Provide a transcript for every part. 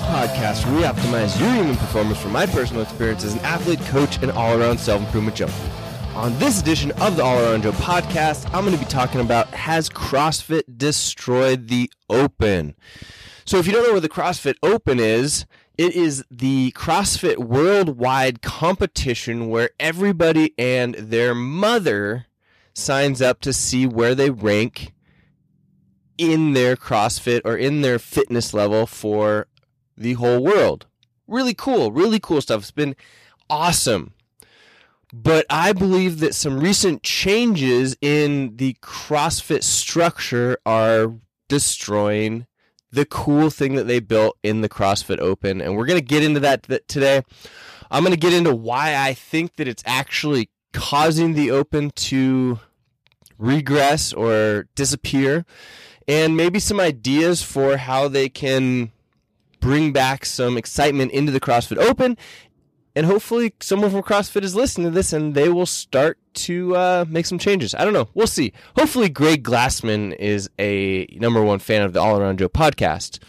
Podcast, we optimize your human performance from my personal experience as an athlete, coach, and all around self improvement junkie. On this edition of the All Around Joe podcast, I'm going to be talking about Has CrossFit destroyed the Open? So, if you don't know where the CrossFit Open is, it is the CrossFit worldwide competition where everybody and their mother signs up to see where they rank in their CrossFit or in their fitness level for the whole world. Really cool, really cool stuff. It's been awesome. But I believe that some recent changes in the CrossFit structure are destroying the cool thing that they built in the CrossFit Open. And we're going to get into that today. I'm going to get into why I think that it's actually causing the Open to regress or disappear and maybe some ideas for how they can bring back some excitement into the CrossFit Open. And hopefully, someone from CrossFit is listening to this and they will start to uh, make some changes. I don't know. We'll see. Hopefully, Greg Glassman is a number one fan of the All Around Joe podcast.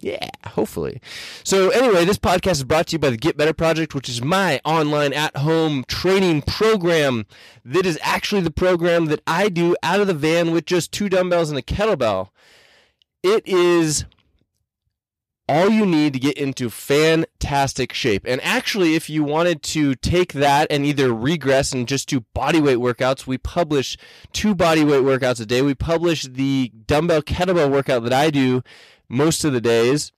Yeah, hopefully. So, anyway, this podcast is brought to you by the Get Better Project, which is my online at home training program. That is actually the program that I do out of the van with just two dumbbells and a kettlebell. It is all you need to get into fantastic shape. And actually, if you wanted to take that and either regress and just do body weight workouts, we publish two body weight workouts a day. We publish the dumbbell kettlebell workout that I do most of the days.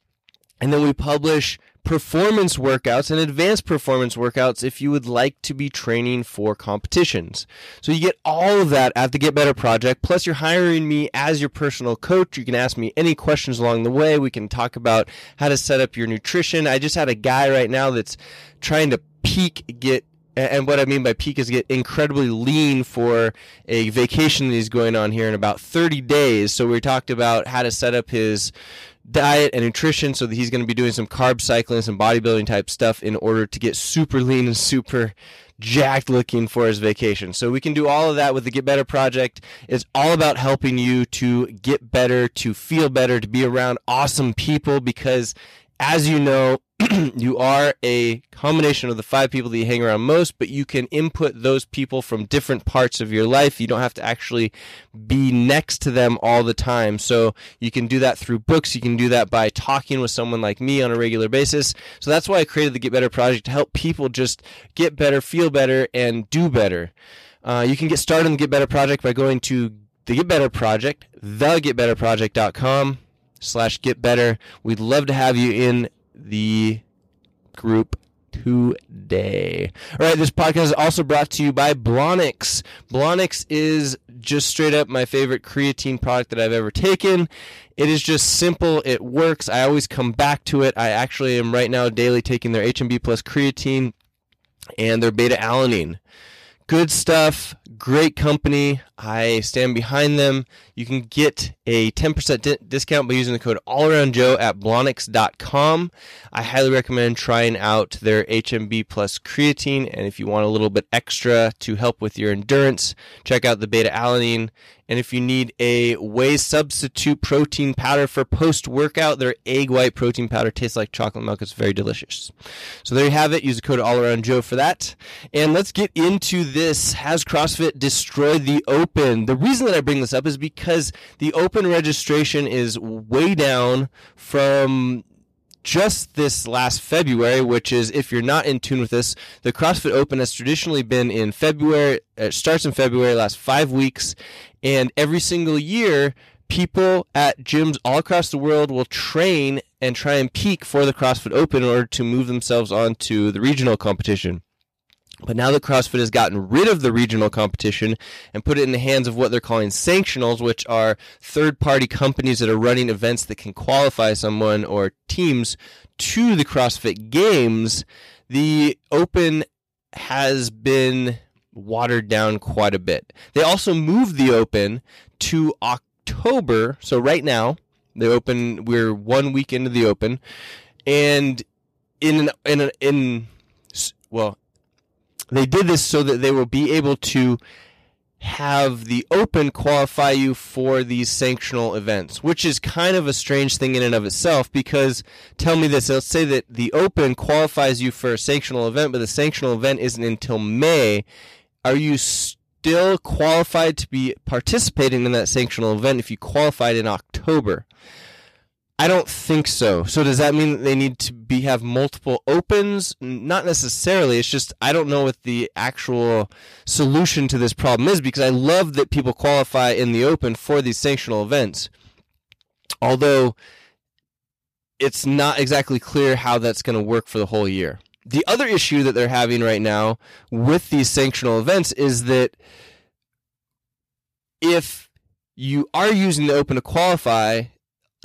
And then we publish performance workouts and advanced performance workouts if you would like to be training for competitions. So you get all of that at the Get Better Project. Plus, you're hiring me as your personal coach. You can ask me any questions along the way. We can talk about how to set up your nutrition. I just had a guy right now that's trying to peak get and what I mean by peak is get incredibly lean for a vacation that he's going on here in about 30 days. So we talked about how to set up his diet and nutrition so that he's going to be doing some carb cycling, some bodybuilding type stuff in order to get super lean and super jacked looking for his vacation. So we can do all of that with the Get Better project. It's all about helping you to get better, to feel better, to be around awesome people because as you know, you are a combination of the five people that you hang around most, but you can input those people from different parts of your life. You don't have to actually be next to them all the time. So you can do that through books. You can do that by talking with someone like me on a regular basis. So that's why I created the Get Better Project to help people just get better, feel better, and do better. Uh, you can get started on the Get Better Project by going to the Get Better Project, thegetbetterproject.com slash get better. We'd love to have you in the group today. All right, this podcast is also brought to you by Blonyx. Blonyx is just straight up my favorite creatine product that I've ever taken. It is just simple. It works. I always come back to it. I actually am right now daily taking their HMB plus creatine and their beta alanine. Good stuff, great company. I stand behind them. You can get a 10% di- discount by using the code allaroundjoe at blonyx.com. I highly recommend trying out their HMB plus creatine. And if you want a little bit extra to help with your endurance, check out the beta alanine. And if you need a whey substitute protein powder for post workout, their egg white protein powder tastes like chocolate milk. It's very delicious. So there you have it. Use the code allaroundjoe for that. And let's get into this. Has CrossFit destroyed the open? The reason that I bring this up is because the open registration is way down from just this last February, which is if you're not in tune with this, the CrossFit Open has traditionally been in February. It starts in February, lasts five weeks, and every single year, people at gyms all across the world will train and try and peak for the CrossFit Open in order to move themselves on to the regional competition. But now that CrossFit has gotten rid of the regional competition and put it in the hands of what they're calling sanctionals, which are third party companies that are running events that can qualify someone or teams to the CrossFit Games, the Open has been watered down quite a bit. They also moved the Open to October. So right now, the Open, we're one week into the Open. And in, in, in, well, they did this so that they will be able to have the open qualify you for these sanctional events, which is kind of a strange thing in and of itself because tell me this, let's say that the open qualifies you for a sanctional event, but the sanctional event isn't until May. Are you still qualified to be participating in that sanctional event if you qualified in October? I don't think so. So does that mean that they need to be have multiple opens? Not necessarily. It's just I don't know what the actual solution to this problem is because I love that people qualify in the open for these sanctional events. Although it's not exactly clear how that's going to work for the whole year. The other issue that they're having right now with these sanctional events is that if you are using the open to qualify,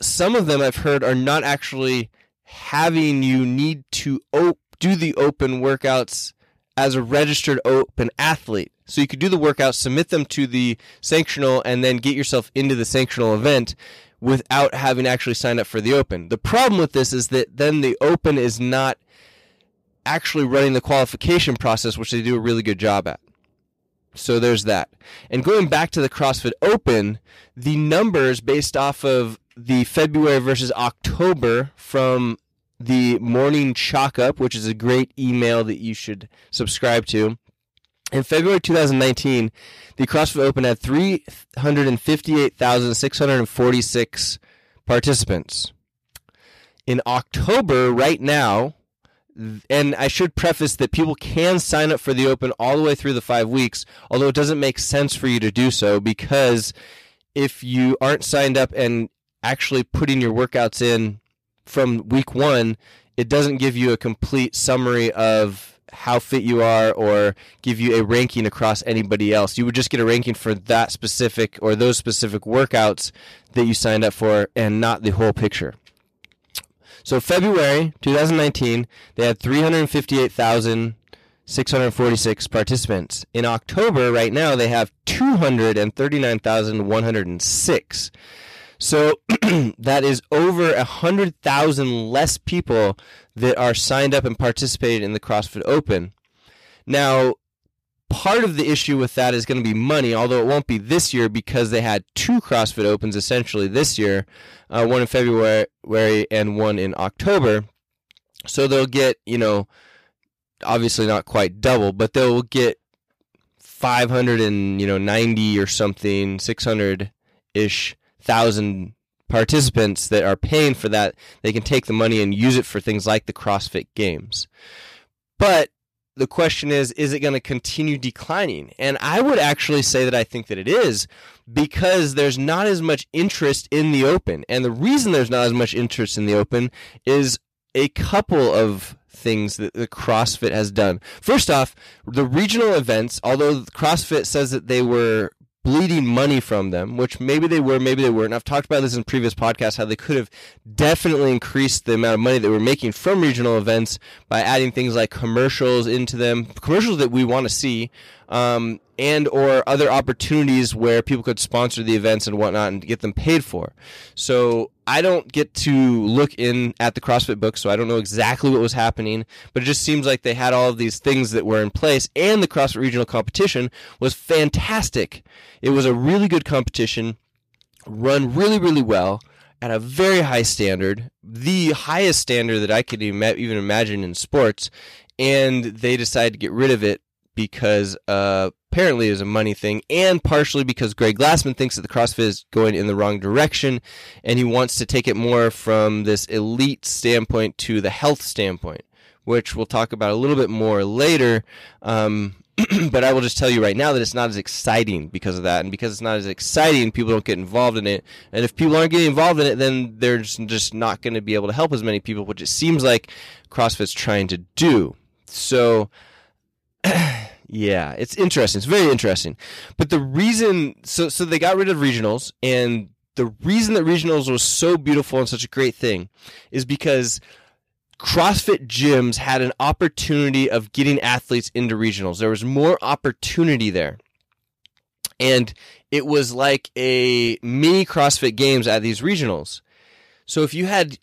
some of them I've heard are not actually having you need to op- do the open workouts as a registered open athlete. So you could do the workouts, submit them to the sanctional, and then get yourself into the sanctional event without having actually signed up for the open. The problem with this is that then the open is not actually running the qualification process, which they do a really good job at. So there's that. And going back to the CrossFit Open, the numbers based off of the February versus October from the Morning Chalk Up, which is a great email that you should subscribe to. In February 2019, the CrossFit Open had 358,646 participants. In October, right now, and I should preface that people can sign up for the Open all the way through the five weeks, although it doesn't make sense for you to do so because if you aren't signed up and actually putting your workouts in from week one, it doesn't give you a complete summary of how fit you are or give you a ranking across anybody else. You would just get a ranking for that specific or those specific workouts that you signed up for and not the whole picture. So February 2019, they had 358,646 participants. In October, right now, they have 239,106. So that is over a hundred thousand less people that are signed up and participated in the CrossFit Open. Now, part of the issue with that is going to be money, although it won't be this year because they had two CrossFit Opens essentially this year, uh, one in February and one in October. So they'll get, you know, obviously not quite double, but they'll get 500 and, you know, 90 or something, 600 ish thousand participants that are paying for that, they can take the money and use it for things like the CrossFit Games. But the question is, is it going to continue declining? And I would actually say that I think that it is because there's not as much interest in the open. And the reason there's not as much interest in the open is a couple of things that the CrossFit has done. First off, the regional events, although CrossFit says that they were bleeding money from them, which maybe they were, maybe they weren't. I've talked about this in previous podcasts how they could have definitely increased the amount of money that we're making from regional events by adding things like commercials into them, commercials that we want to see, um, and or other opportunities where people could sponsor the events and whatnot and get them paid for. So I don't get to look in at the CrossFit book, so I don't know exactly what was happening, but it just seems like they had all of these things that were in place, and the CrossFit regional competition was fantastic. It was a really good competition, run really, really well at a very high standard, the highest standard that I could even imagine in sports, and they decided to get rid of it because uh, apparently is a money thing, and partially because Greg Glassman thinks that the CrossFit is going in the wrong direction, and he wants to take it more from this elite standpoint to the health standpoint, which we'll talk about a little bit more later. Um, but I will just tell you right now that it's not as exciting because of that, and because it's not as exciting, people don't get involved in it. And if people aren't getting involved in it, then they're just not going to be able to help as many people, which it seems like CrossFit's trying to do. So. Yeah, it's interesting. It's very interesting. But the reason, so so they got rid of regionals, and the reason that regionals was so beautiful and such a great thing is because CrossFit gyms had an opportunity of getting athletes into regionals. There was more opportunity there. And it was like a mini CrossFit games at these regionals. So if you had,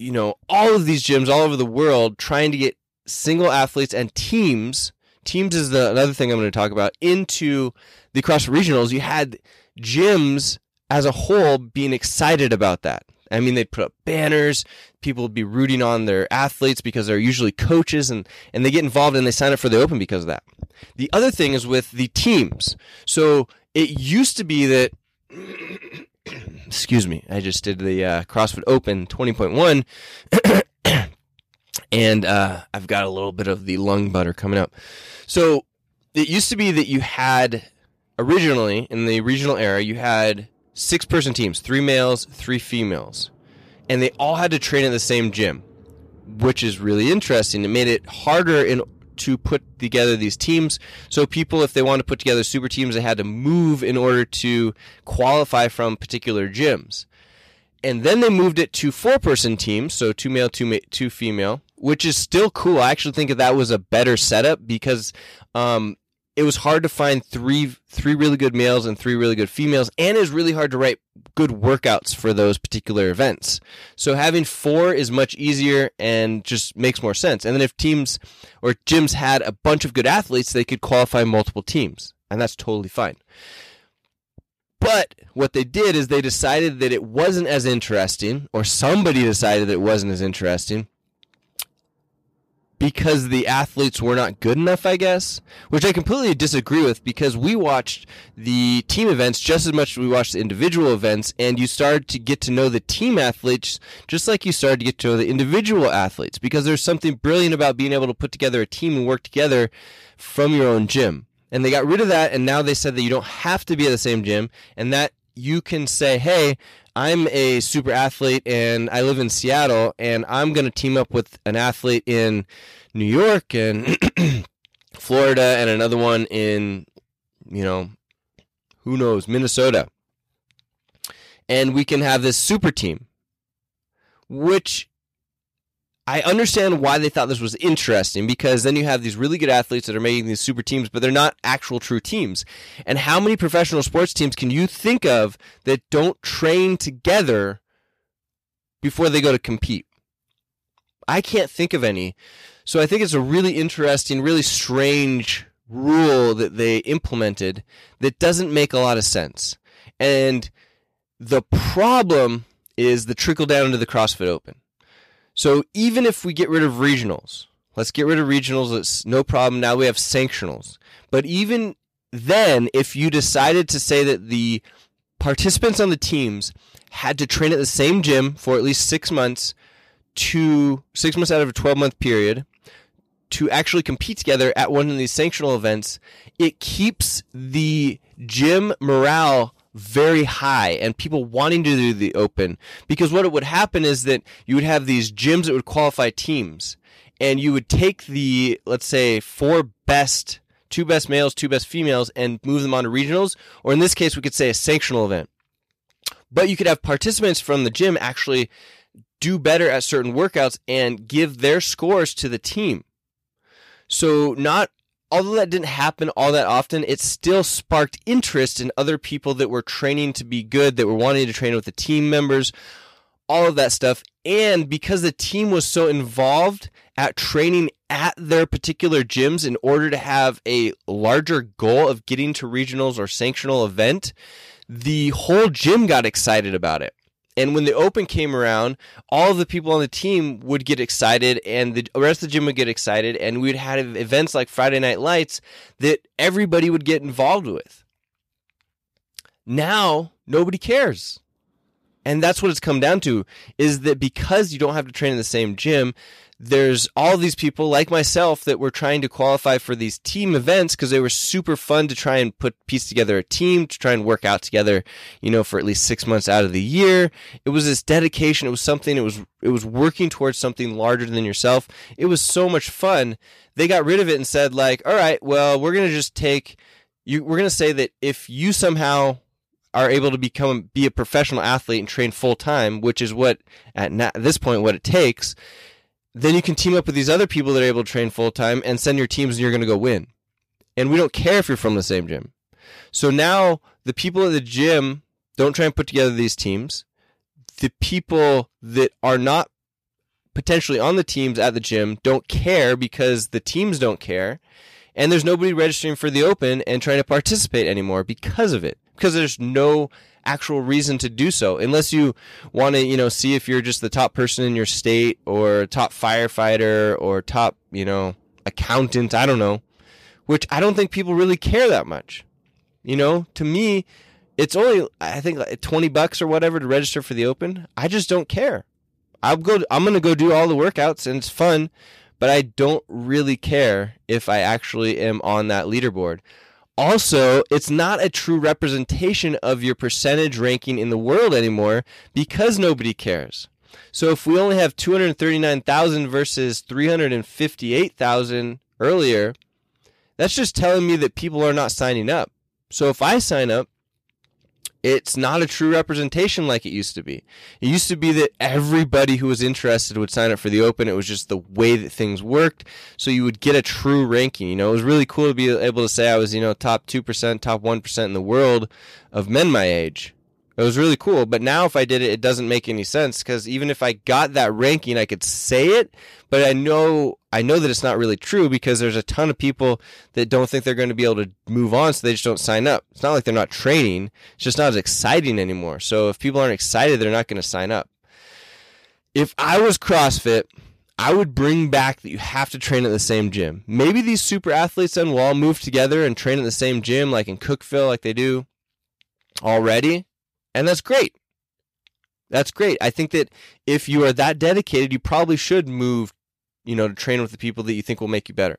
you know, all of these gyms all over the world trying to get single athletes and teams teams is the another thing I'm going to talk about into the CrossFit regionals. You had gyms as a whole being excited about that. I mean, they'd put up banners. People would be rooting on their athletes because they're usually coaches and, and they get involved and they sign up for the open because of that. The other thing is with the teams. So it used to be that, excuse me, I just did the uh, CrossFit Open 20.1 and uh, I've got a little bit of the lung butter coming up. So it used to be that you had originally in the regional era, you had six person teams, three males, three females, and they all had to train at the same gym, which is really interesting. It made it harder in to put together these teams. So people, if they wanted to put together super teams, they had to move in order to qualify from particular gyms. And then they moved it to four person teams, so two male, two ma- two female, which is still cool. I actually think that was a better setup because um, it was hard to find three three really good males and three really good females, and it was really hard to write good workouts for those particular events. So having four is much easier and just makes more sense. And then if teams or gyms had a bunch of good athletes, they could qualify multiple teams, and that's totally fine. But what they did is they decided that it wasn't as interesting, or somebody decided that it wasn't as interesting because the athletes were not good enough, I guess, which I completely disagree with because we watched the team events just as much as we watched the individual events, and you started to get to know the team athletes just like you started to get to know the individual athletes because there's something brilliant about being able to put together a team and work together from your own gym. And they got rid of that, and now they said that you don't have to be at the same gym, and that you can say, hey, I'm a super athlete and I live in Seattle and I'm going to team up with an athlete in New York and Florida and another one in, you know, who knows, Minnesota. And we can have this super team, which I understand why they thought this was interesting because then you have these really good athletes that are making these super teams, but they're not actual true teams. And how many professional sports teams can you think of that don't train together before they go to compete? I can't think of any. So I think it's a really interesting, really strange rule that they implemented that doesn't make a lot of sense. And the problem is the trickle down into the CrossFit Open so even if we get rid of regionals, let's get rid of regionals. It's no problem. Now we have sanctionals. But even then, if you decided to say that the participants on the teams had to train at the same gym for at least six months to six months out of a 12 month period to actually compete together at one of these sanctional events, it keeps the gym morale very high and people wanting to do the open. Because what it would happen is that you would have these gyms that would qualify teams. And you would take the let's say four best two best males two best females and move them on to regionals. Or in this case we could say a sanctional event. But you could have participants from the gym actually do better at certain workouts and give their scores to the team. So not although that didn't happen all that often, it still sparked interest in other people that were training to be good, that were wanting to train with the team members, all of that stuff. And because the team was so involved at training at their particular gyms in order to have a larger goal of getting to regionals or sanctional event, the whole gym got excited about it. And when the open came around, all of the people on the team would get excited, and the rest of the gym would get excited, and we'd have events like Friday Night Lights that everybody would get involved with. Now nobody cares. And that's what it's come down to is that because you don't have to train in the same gym, there's all these people like myself that were trying to qualify for these team events because they were super fun to try and put piece together a team to try and work out together you know for at least six months out of the year. It was this dedication. It was something it was it was working towards something larger than yourself. It was so much fun. They got rid of it and said like all right well we're gonna just take you we're gonna say that if you somehow are able to become be a professional athlete and train full time which is what at, at this point what it takes then you can team up with these other people that are able to train full time and send your teams and you're going to go win. And we don't care if you're from the same gym. So now the people at the gym don't try and put together these teams. The people that are not potentially on the teams at the gym don't care because the teams don't care. And there's nobody registering for the open and trying to participate anymore because of it. Because there's no actual reason to do so unless you want to, you know, see if you're just the top person in your state or top firefighter or top, you know, accountant, I don't know, which I don't think people really care that much. You know, to me, it's only I think like 20 bucks or whatever to register for the open. I just don't care. I'll go I'm going to go do all the workouts and it's fun, but I don't really care if I actually am on that leaderboard. Also, it's not a true representation of your percentage ranking in the world anymore because nobody cares. So if we only have 239,000 versus 358,000 earlier, that's just telling me that people are not signing up. So if I sign up, it's not a true representation like it used to be. It used to be that everybody who was interested would sign up for the open. It was just the way that things worked. So you would get a true ranking. You know, it was really cool to be able to say I was, you know, top 2%, top 1% in the world of men my age. It was really cool. But now if I did it, it doesn't make any sense because even if I got that ranking, I could say it, but I know I know that it's not really true because there's a ton of people that don't think they're going to be able to move on, so they just don't sign up. It's not like they're not training; it's just not as exciting anymore. So if people aren't excited, they're not going to sign up. If I was CrossFit, I would bring back that you have to train at the same gym. Maybe these super athletes then will all move together and train at the same gym, like in Cookeville, like they do already. And that's great. That's great. I think that if you are that dedicated, you probably should move, you know, to train with the people that you think will make you better.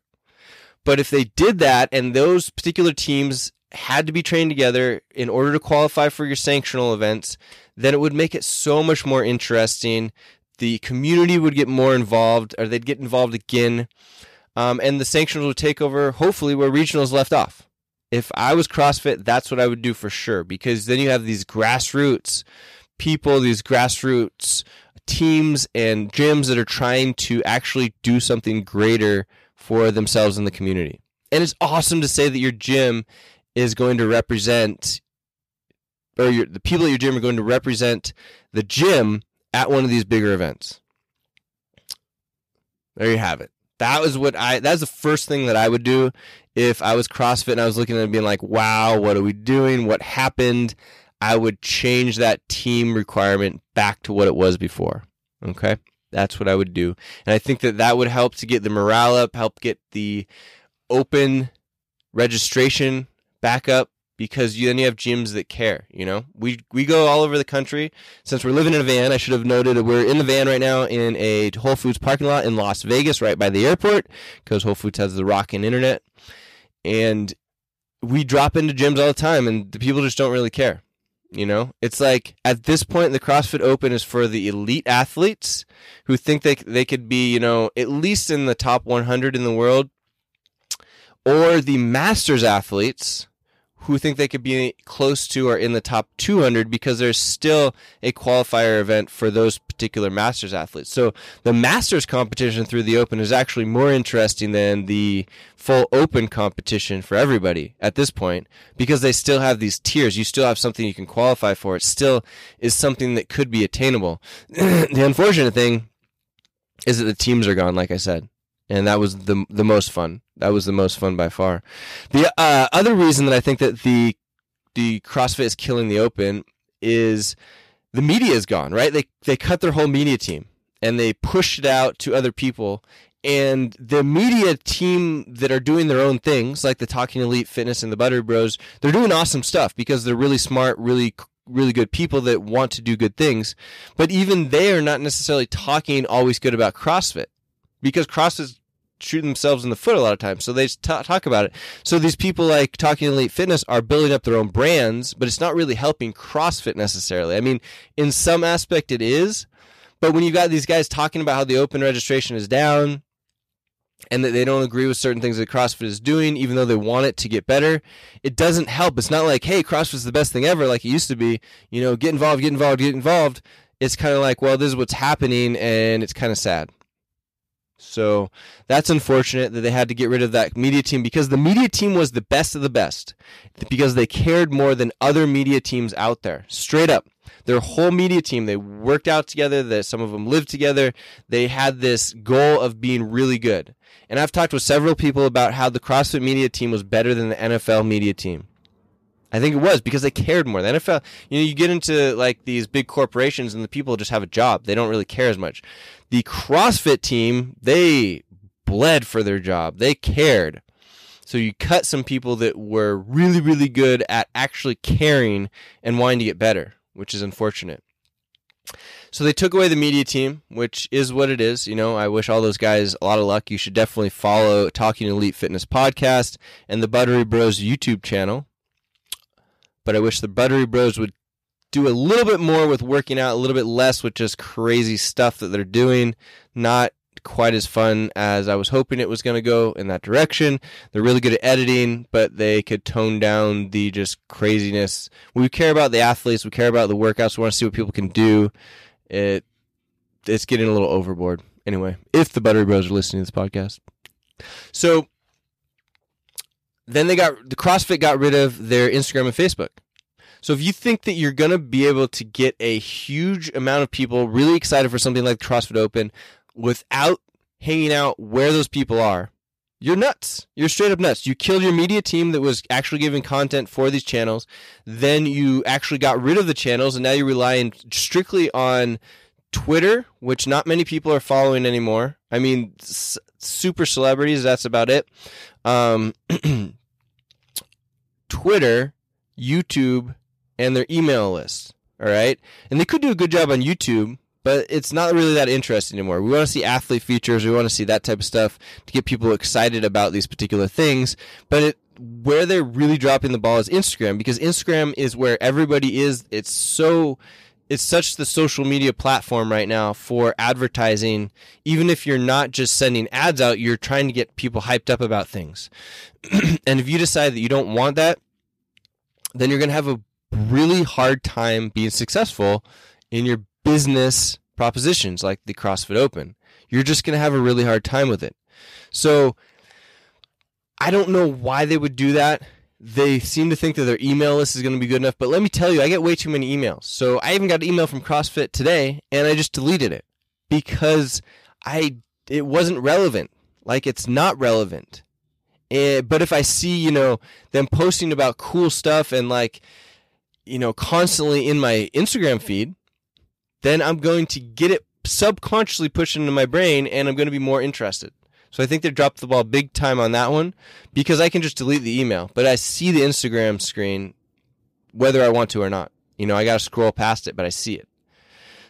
But if they did that and those particular teams had to be trained together in order to qualify for your sanctional events, then it would make it so much more interesting. The community would get more involved, or they'd get involved again. Um, and the sanctions would take over, hopefully, where regionals left off if I was CrossFit, that's what I would do for sure because then you have these grassroots people, these grassroots teams and gyms that are trying to actually do something greater for themselves in the community. And it's awesome to say that your gym is going to represent or your, the people at your gym are going to represent the gym at one of these bigger events. There you have it. That was what I that's the first thing that I would do if I was CrossFit and I was looking at it being like, wow, what are we doing? What happened? I would change that team requirement back to what it was before. Okay. That's what I would do. And I think that that would help to get the morale up, help get the open registration back up because you, then you have gyms that care. You know, we we go all over the country. Since we're living in a van, I should have noted we're in the van right now in a Whole Foods parking lot in Las Vegas, right by the airport, because Whole Foods has the rockin' internet and we drop into gyms all the time and the people just don't really care you know it's like at this point the crossfit open is for the elite athletes who think they, they could be you know at least in the top 100 in the world or the masters athletes who think they could be close to or in the top 200 because there's still a qualifier event for those particular masters athletes. So the masters competition through the open is actually more interesting than the full open competition for everybody at this point because they still have these tiers. You still have something you can qualify for. It still is something that could be attainable. the unfortunate thing is that the teams are gone like I said and that was the the most fun. That was the most fun by far. The uh, other reason that I think that the the CrossFit is killing the Open is the media is gone. Right? They they cut their whole media team and they pushed it out to other people. And the media team that are doing their own things, like the Talking Elite Fitness and the Buttery Bros, they're doing awesome stuff because they're really smart, really really good people that want to do good things. But even they are not necessarily talking always good about CrossFit because CrossFit shooting themselves in the foot a lot of times. So they t- talk about it. So these people like Talking Elite Fitness are building up their own brands, but it's not really helping CrossFit necessarily. I mean, in some aspect it is, but when you've got these guys talking about how the open registration is down and that they don't agree with certain things that CrossFit is doing, even though they want it to get better, it doesn't help. It's not like, hey, CrossFit's the best thing ever, like it used to be. You know, get involved, get involved, get involved. It's kind of like, well, this is what's happening, and it's kind of sad. So that's unfortunate that they had to get rid of that media team because the media team was the best of the best because they cared more than other media teams out there. Straight up. Their whole media team, they worked out together, that some of them lived together. They had this goal of being really good. And I've talked with several people about how the CrossFit media team was better than the NFL media team. I think it was because they cared more. The NFL, you know, you get into like these big corporations and the people just have a job. They don't really care as much. The CrossFit team, they bled for their job. They cared. So you cut some people that were really, really good at actually caring and wanting to get better, which is unfortunate. So they took away the media team, which is what it is. You know, I wish all those guys a lot of luck. You should definitely follow Talking Elite Fitness podcast and the Buttery Bros YouTube channel but I wish the Buttery Bros would do a little bit more with working out, a little bit less with just crazy stuff that they're doing. Not quite as fun as I was hoping it was going to go in that direction. They're really good at editing, but they could tone down the just craziness. We care about the athletes, we care about the workouts, we want to see what people can do. It it's getting a little overboard. Anyway, if the Buttery Bros are listening to this podcast. So then they got the CrossFit got rid of their Instagram and Facebook. So if you think that you're going to be able to get a huge amount of people really excited for something like the CrossFit Open without hanging out where those people are, you're nuts. You're straight up nuts. You killed your media team that was actually giving content for these channels. Then you actually got rid of the channels and now you're relying strictly on Twitter, which not many people are following anymore. I mean, s- super celebrities, that's about it. Um, Twitter, YouTube, and their email list. All right. And they could do a good job on YouTube, but it's not really that interesting anymore. We want to see athlete features. We want to see that type of stuff to get people excited about these particular things. But it, where they're really dropping the ball is Instagram because Instagram is where everybody is. It's so, it's such the social media platform right now for advertising. Even if you're not just sending ads out, you're trying to get people hyped up about things. and if you decide that you don't want that, then you're going to have a really hard time being successful in your business propositions like the CrossFit Open. You're just going to have a really hard time with it. So I don't know why they would do that. They seem to think that their email list is going to be good enough, but let me tell you, I get way too many emails. So I even got an email from CrossFit today and I just deleted it because I it wasn't relevant. Like it's not relevant. Eh, but if I see, you know, them posting about cool stuff and like you know, constantly in my Instagram feed, then I'm going to get it subconsciously pushed into my brain and I'm going to be more interested. So I think they dropped the ball big time on that one because I can just delete the email, but I see the Instagram screen whether I want to or not. You know, I got to scroll past it, but I see it.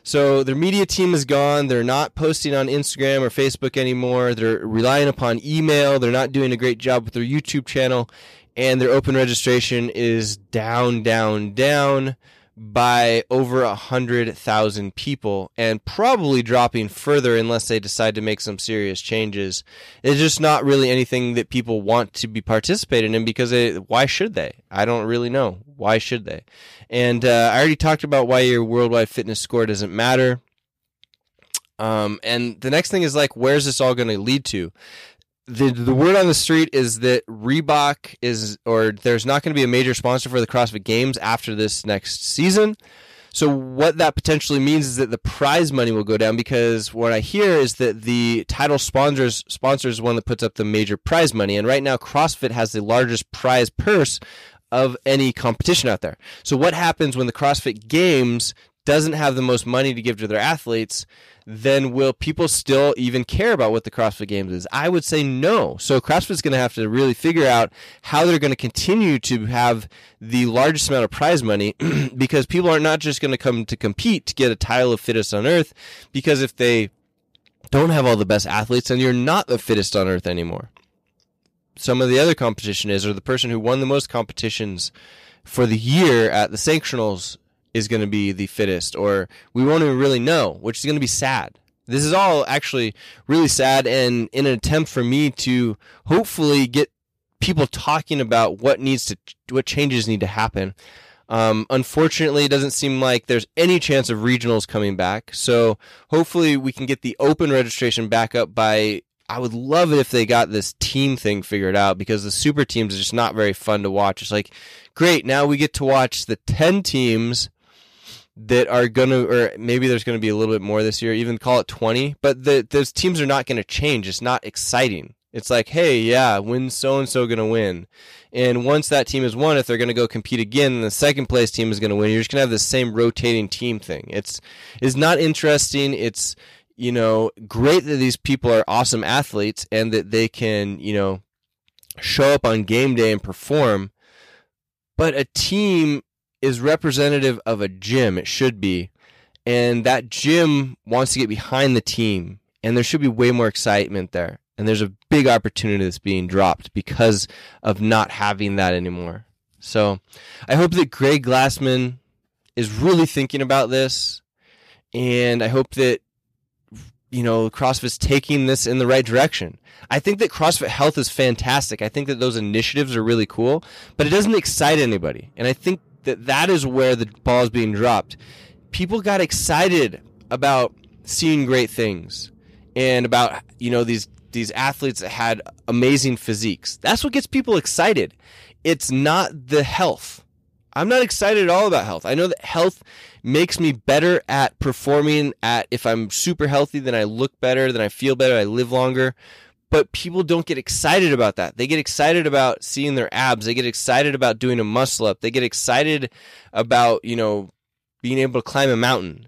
So their media team is gone. They're not posting on Instagram or Facebook anymore. They're relying upon email. They're not doing a great job with their YouTube channel and their open registration is down, down, down by over a hundred thousand people and probably dropping further unless they decide to make some serious changes. It's just not really anything that people want to be participating in because why should they? I don't really know. Why should they? And uh, I already talked about why your worldwide fitness score doesn't matter. Um, and the next thing is like, where's this all going to lead to? The the word on the street is that Reebok is or there's not going to be a major sponsor for the CrossFit Games after this next season. So what that potentially means is that the prize money will go down because what I hear is that the title sponsors sponsors one that puts up the major prize money and right now CrossFit has the largest prize purse of any competition out there. So what happens when the CrossFit Games doesn't have the most money to give to their athletes? then will people still even care about what the CrossFit Games is? I would say no. So CrossFit's going to have to really figure out how they're going to continue to have the largest amount of prize money because people are not just going to come to compete to get a title of fittest on earth because if they don't have all the best athletes, then you're not the fittest on earth anymore. Some of the other competition is, or the person who won the most competitions for the year at the sanctionals is going to be the fittest, or we won't even really know, which is going to be sad. This is all actually really sad, and in an attempt for me to hopefully get people talking about what needs to, what changes need to happen. Um, unfortunately, it doesn't seem like there's any chance of regionals coming back. So hopefully, we can get the open registration back up by I would love it if they got this team thing figured out because the super teams are just not very fun to watch. It's like, great, now we get to watch the 10 teams that are going to, or maybe there's going to be a little bit more this year, even call it 20, but the, those teams are not going to change. It's not exciting. It's like, hey, yeah, when so and so going to win? And once that team has won, if they're going to go compete again, the second place team is going to win, you're just going to have the same rotating team thing. It's is not interesting. It's you know great that these people are awesome athletes and that they can you know show up on game day and perform. But a team is representative of a gym. It should be, and that gym wants to get behind the team, and there should be way more excitement there. And there's a big opportunity that's being dropped because of not having that anymore. So I hope that Greg Glassman is really thinking about this. And I hope that, you know, CrossFit's taking this in the right direction. I think that CrossFit Health is fantastic. I think that those initiatives are really cool, but it doesn't excite anybody. And I think that that is where the ball is being dropped. People got excited about seeing great things and about, you know, these these athletes that had amazing physiques. That's what gets people excited. It's not the health. I'm not excited at all about health. I know that health makes me better at performing at if I'm super healthy, then I look better, then I feel better, I live longer. But people don't get excited about that. They get excited about seeing their abs. They get excited about doing a muscle up. They get excited about, you know, being able to climb a mountain.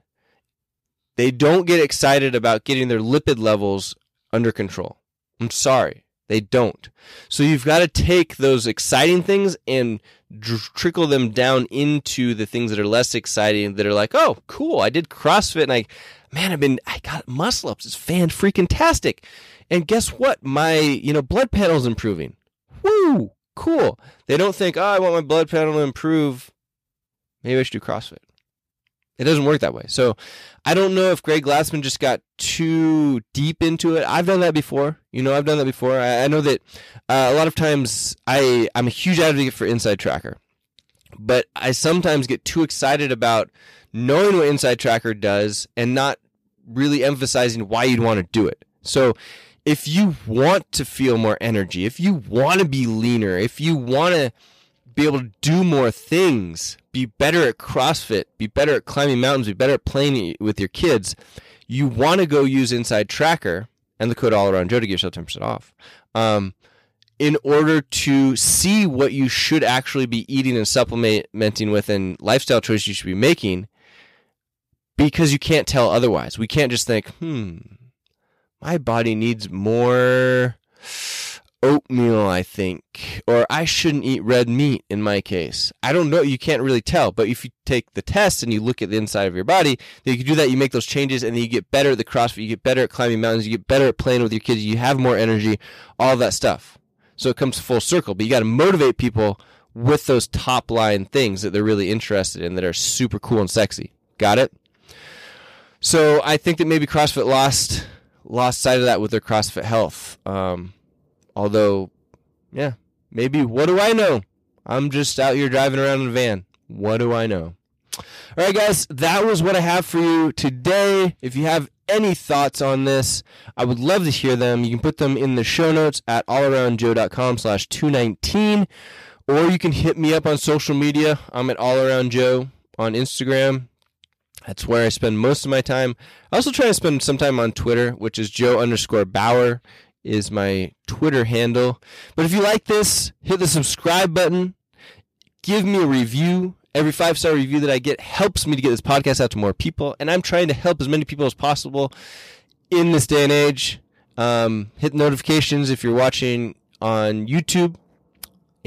They don't get excited about getting their lipid levels under control. I'm sorry, they don't. So you've got to take those exciting things and dr- trickle them down into the things that are less exciting that are like, oh, cool, I did CrossFit and I, man, I've been, I got muscle ups. It's fan freaking tastic. And guess what? My, you know, blood panel's improving. Woo, cool. They don't think, oh, I want my blood panel to improve. Maybe I should do CrossFit. It doesn't work that way. So I don't know if Greg Glassman just got too deep into it. I've done that before. You know, I've done that before. I, I know that uh, a lot of times I, I'm a huge advocate for Inside Tracker, but I sometimes get too excited about knowing what Inside Tracker does and not really emphasizing why you'd want to do it. So if you want to feel more energy, if you want to be leaner, if you want to be able to do more things, be better at CrossFit, be better at climbing mountains, be better at playing with your kids, you want to go use Inside Tracker and the code All Around Joe to give yourself 10% off. Um, in order to see what you should actually be eating and supplementing with and lifestyle choices you should be making because you can't tell otherwise. We can't just think, hmm, my body needs more oatmeal, I think, or I shouldn't eat red meat in my case. I don't know. You can't really tell. But if you take the test and you look at the inside of your body, then you can do that. You make those changes and then you get better at the CrossFit. You get better at climbing mountains. You get better at playing with your kids. You have more energy, all that stuff. So it comes full circle. But you got to motivate people with those top line things that they're really interested in that are super cool and sexy. Got it? So I think that maybe CrossFit lost lost sight of that with their CrossFit Health. Um, Although, yeah, maybe what do I know? I'm just out here driving around in a van. What do I know? All right, guys, that was what I have for you today. If you have any thoughts on this, I would love to hear them. You can put them in the show notes at allaroundjoe.com slash 219, or you can hit me up on social media. I'm at allaroundjoe on Instagram. That's where I spend most of my time. I also try to spend some time on Twitter, which is Joe underscore Bauer is my Twitter handle. But if you like this, hit the subscribe button. Give me a review. Every five star review that I get helps me to get this podcast out to more people. And I'm trying to help as many people as possible in this day and age. Um, hit notifications if you're watching on YouTube.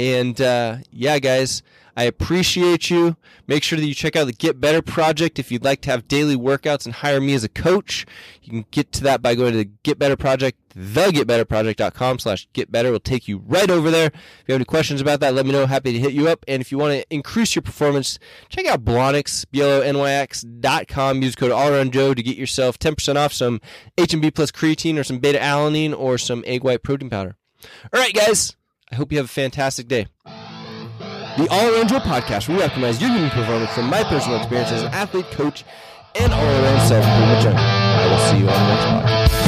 And uh, yeah, guys, I appreciate you. Make sure that you check out the Get Better Project if you'd like to have daily workouts and hire me as a coach. You can get to that by going to the Get Better Project, thegetbetterproject.com slash get better will take you right over there. If you have any questions about that, let me know. Happy to hit you up. And if you want to increase your performance, check out Blonyx, B-L-O-N-Y-X.com. Use code AllAroundJoe to get yourself 10% off some HMB plus creatine or some beta-alanine or some egg white protein powder. All right, guys. I hope you have a fantastic day. The All Around Joe podcast, we optimize your human performance from my personal experience as an athlete, coach, and all around self improvement I will see you on the next podcast.